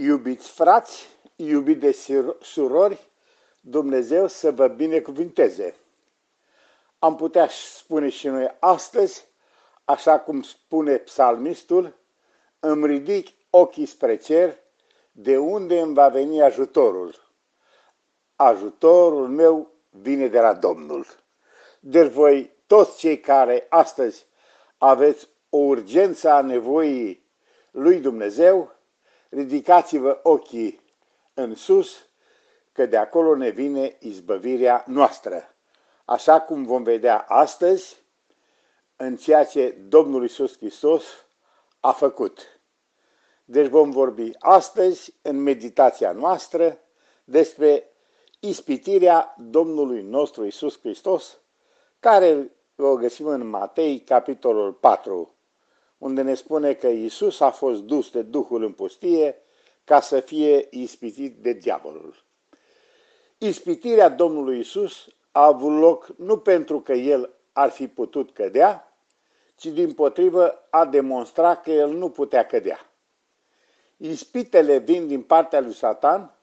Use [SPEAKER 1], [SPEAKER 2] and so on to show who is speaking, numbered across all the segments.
[SPEAKER 1] Iubiți frați, iubiți de surori, Dumnezeu să vă binecuvinteze. Am putea spune și noi astăzi, așa cum spune psalmistul, îmi ridic ochii spre cer, de unde îmi va veni ajutorul. Ajutorul meu vine de la Domnul. Deci voi, toți cei care astăzi aveți o urgență a nevoii lui Dumnezeu, ridicați-vă ochii în sus, că de acolo ne vine izbăvirea noastră. Așa cum vom vedea astăzi, în ceea ce Domnul Isus Hristos a făcut. Deci vom vorbi astăzi, în meditația noastră, despre ispitirea Domnului nostru Isus Hristos, care o găsim în Matei, capitolul 4, unde ne spune că Isus a fost dus de Duhul în pustie ca să fie ispitit de diavolul. Ispitirea Domnului Isus a avut loc nu pentru că el ar fi putut cădea, ci din potrivă a demonstrat că el nu putea cădea. Ispitele vin din partea lui Satan,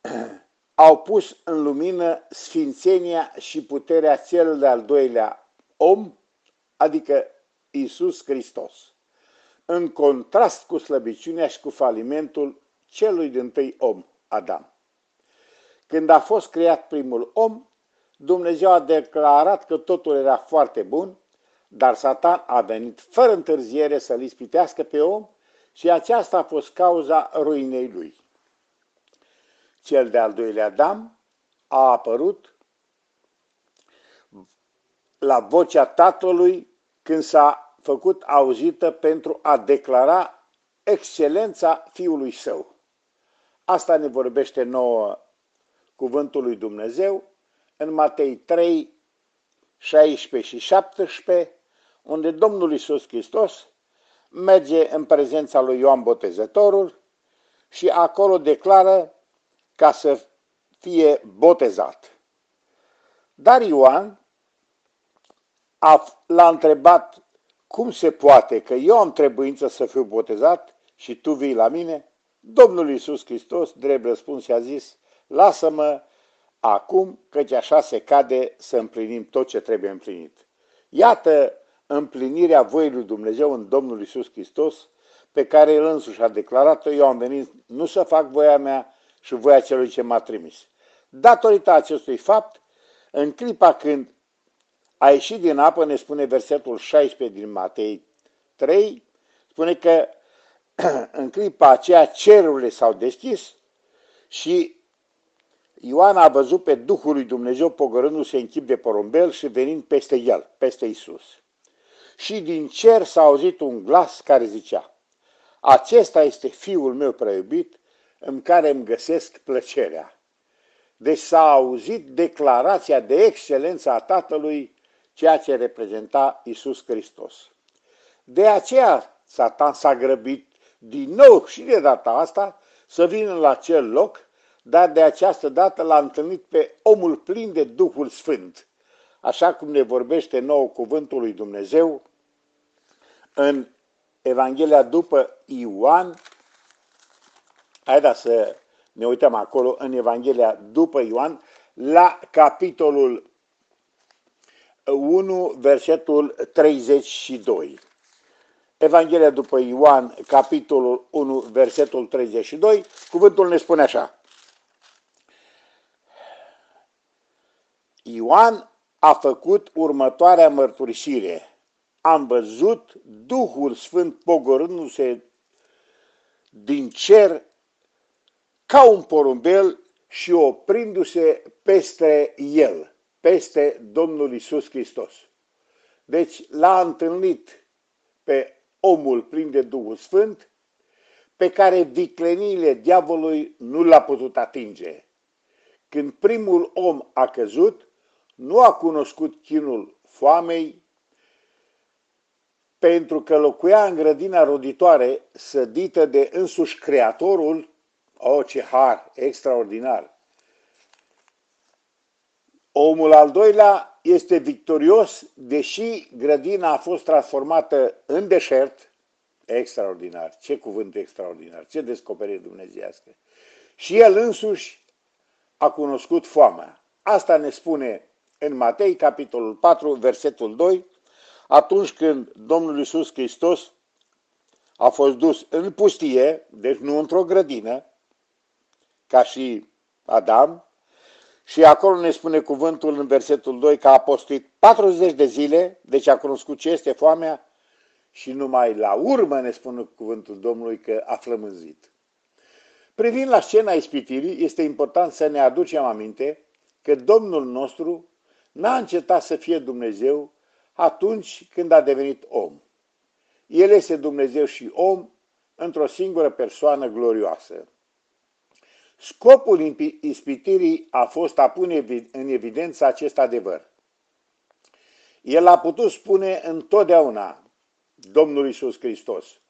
[SPEAKER 1] au pus în lumină sfințenia și puterea cel de-al doilea om, adică Isus Hristos, în contrast cu slăbiciunea și cu falimentul celui din tâi om, Adam. Când a fost creat primul om, Dumnezeu a declarat că totul era foarte bun, dar Satan a venit fără întârziere să-l ispitească pe om și aceasta a fost cauza ruinei lui. Cel de-al doilea Adam a apărut la vocea Tatălui când s-a făcut auzită pentru a declara excelența Fiului Său. Asta ne vorbește nouă cuvântul lui Dumnezeu în Matei 3, 16 și 17, unde Domnul Isus Hristos merge în prezența lui Ioan Botezătorul și acolo declară ca să fie botezat. Dar Ioan l-a întrebat cum se poate că eu am trebuință să fiu botezat și tu vii la mine? Domnul Iisus Hristos, drept răspuns, i-a zis, lasă-mă acum, căci așa se cade să împlinim tot ce trebuie împlinit. Iată împlinirea voii lui Dumnezeu în Domnul Iisus Hristos, pe care El însuși a declarat-o, eu am venit nu să fac voia mea și voia celui ce m-a trimis. Datorită acestui fapt, în clipa când a ieșit din apă, ne spune versetul 16 din Matei 3, spune că în clipa aceea cerurile s-au deschis și Ioan a văzut pe Duhul lui Dumnezeu pogărându-se în chip de porumbel și venind peste el, peste Isus. Și din cer s-a auzit un glas care zicea, Acesta este Fiul meu preiubit, în care îmi găsesc plăcerea. Deci s-a auzit declarația de excelență a Tatălui, ceea ce reprezenta Isus Hristos. De aceea Satan s-a grăbit din nou și de data asta să vină la acel loc dar de această dată l-a întâlnit pe omul plin de Duhul Sfânt, așa cum ne vorbește nou cuvântul lui Dumnezeu în Evanghelia după Ioan. Haideți să ne uităm acolo în Evanghelia după Ioan, la capitolul 1, versetul 32. Evanghelia după Ioan, capitolul 1, versetul 32, cuvântul ne spune așa. Ioan a făcut următoarea mărturisire. Am văzut Duhul Sfânt pogorându-se din cer ca un porumbel și oprindu-se peste el, peste Domnul Isus Hristos. Deci l-a întâlnit pe omul plin de Duhul Sfânt, pe care vicleniile diavolului nu l-a putut atinge. Când primul om a căzut, nu a cunoscut chinul foamei, pentru că locuia în grădina roditoare sădită de însuși Creatorul, o, oh, ce har extraordinar! Omul al doilea este victorios, deși grădina a fost transformată în deșert, Extraordinar. Ce cuvânt extraordinar. Ce descoperire dumnezeiască. Și el însuși a cunoscut foamea. Asta ne spune în Matei, capitolul 4, versetul 2, atunci când Domnul Iisus Hristos a fost dus în pustie, deci nu într-o grădină, ca și Adam, și acolo ne spune cuvântul în versetul 2 că a postit 40 de zile, deci a cunoscut ce este foamea și numai la urmă ne spune cuvântul Domnului că a flămânzit. Privind la scena ispitirii, este important să ne aducem aminte că Domnul nostru n-a încetat să fie Dumnezeu atunci când a devenit om. El este Dumnezeu și om într-o singură persoană glorioasă. Scopul ispitirii a fost a pune în evidență acest adevăr. El a putut spune întotdeauna Domnul Isus Hristos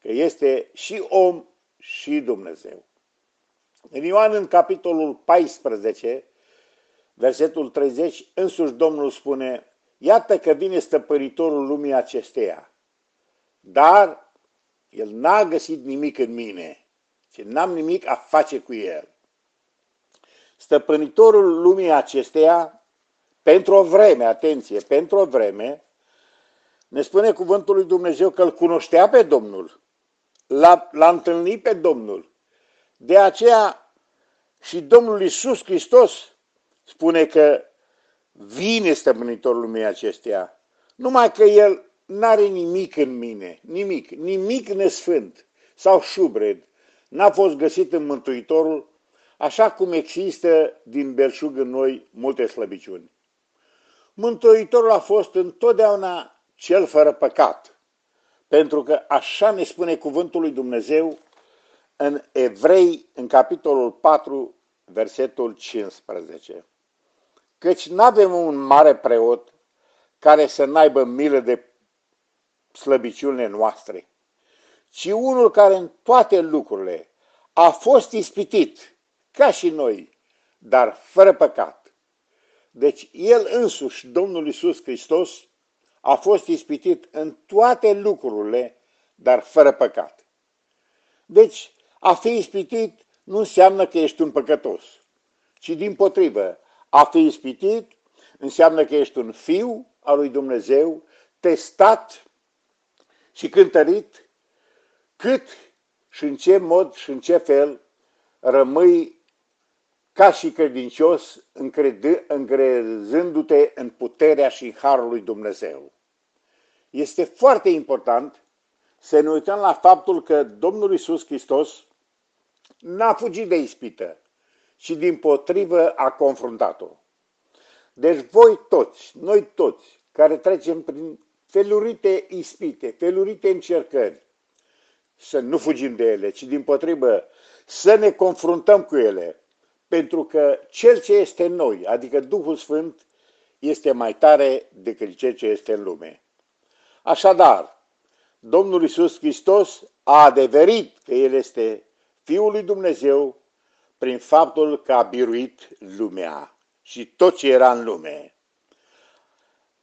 [SPEAKER 1] că este și om și Dumnezeu. În Ioan, în capitolul 14, versetul 30, însuși Domnul spune, Iată că vine stăpânitorul lumii acesteia, dar el n-a găsit nimic în mine și n-am nimic a face cu el. Stăpânitorul lumii acesteia, pentru o vreme, atenție, pentru o vreme, ne spune cuvântul lui Dumnezeu că îl cunoștea pe Domnul, l-a, l-a întâlnit pe Domnul. De aceea și Domnul Isus Hristos spune că vine stăpânitorul lumii acesteia, numai că el n-are nimic în mine, nimic, nimic nesfânt sau șubred, n-a fost găsit în Mântuitorul, așa cum există din belșug în noi multe slăbiciuni. Mântuitorul a fost întotdeauna cel fără păcat, pentru că așa ne spune cuvântul lui Dumnezeu în Evrei, în capitolul 4, versetul 15. Căci nu avem un mare preot care să n-aibă milă de slăbiciunile noastre, ci unul care în toate lucrurile a fost ispitit, ca și noi, dar fără păcat. Deci El însuși, Domnul Isus Hristos, a fost ispitit în toate lucrurile, dar fără păcat. Deci, a fi ispitit nu înseamnă că ești un păcătos, ci din potrivă, a fi ispitit înseamnă că ești un fiu al lui Dumnezeu, testat și cântărit cât și în ce mod și în ce fel rămâi ca și credincios încrezându-te în puterea și în harul lui Dumnezeu. Este foarte important să ne uităm la faptul că Domnul Isus Hristos n-a fugit de ispită, ci din potrivă a confruntat-o. Deci voi toți, noi toți, care trecem prin felurite ispite, felurite încercări, să nu fugim de ele, ci din potrivă să ne confruntăm cu ele, pentru că cel ce este în noi, adică Duhul Sfânt, este mai tare decât cel ce este în lume. Așadar, Domnul Isus Hristos a adeverit că El este Fiul lui Dumnezeu prin faptul că a biruit lumea și tot ce era în lume.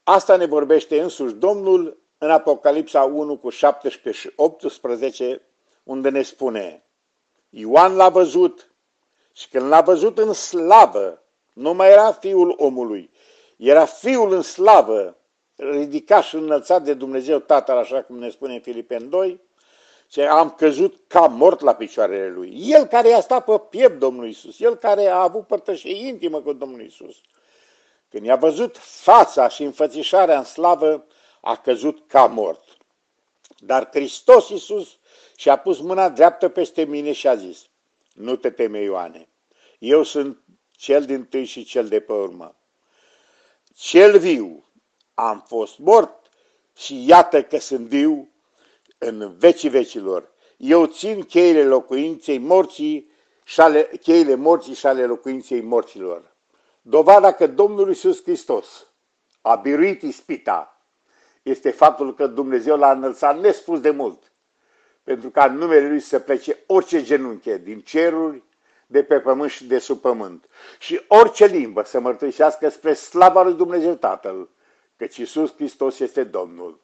[SPEAKER 1] Asta ne vorbește însuși Domnul în Apocalipsa 1 cu 17 și 18, unde ne spune Ioan l-a văzut și când l-a văzut în slavă, nu mai era fiul omului, era fiul în slavă, ridicat și înălțat de Dumnezeu Tatăl, așa cum ne spune în Filipen 2, ce am căzut ca mort la picioarele lui. El care i-a stat pe piept Domnul Isus, el care a avut părtășie intimă cu Domnul Isus. Când i-a văzut fața și înfățișarea în slavă, a căzut ca mort. Dar Hristos Iisus și-a pus mâna dreaptă peste mine și a zis, nu te teme, Ioane, eu sunt cel din tâi și cel de pe urmă. Cel viu, am fost mort și iată că sunt viu în vecii vecilor. Eu țin cheile locuinței morții și ale, cheile morții și ale locuinței morților. Dovada că Domnul Iisus Hristos a biruit ispita este faptul că Dumnezeu l-a înălțat nespus de mult, pentru ca în numele Lui să plece orice genunche din ceruri, de pe pământ și de sub pământ, și orice limbă să mărturisească spre slava lui Dumnezeu Tatăl, căci Iisus Hristos este Domnul.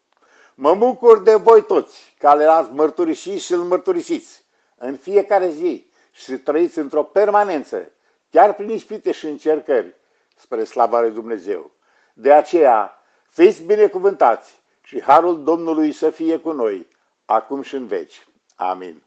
[SPEAKER 1] Mă bucur de voi toți, care l-ați mărturisit și îl mărturisiți în fiecare zi și să trăiți într-o permanență, chiar prin ispite și încercări, spre slava lui Dumnezeu. De aceea, Fiți binecuvântați și harul Domnului să fie cu noi, acum și în veci. Amin.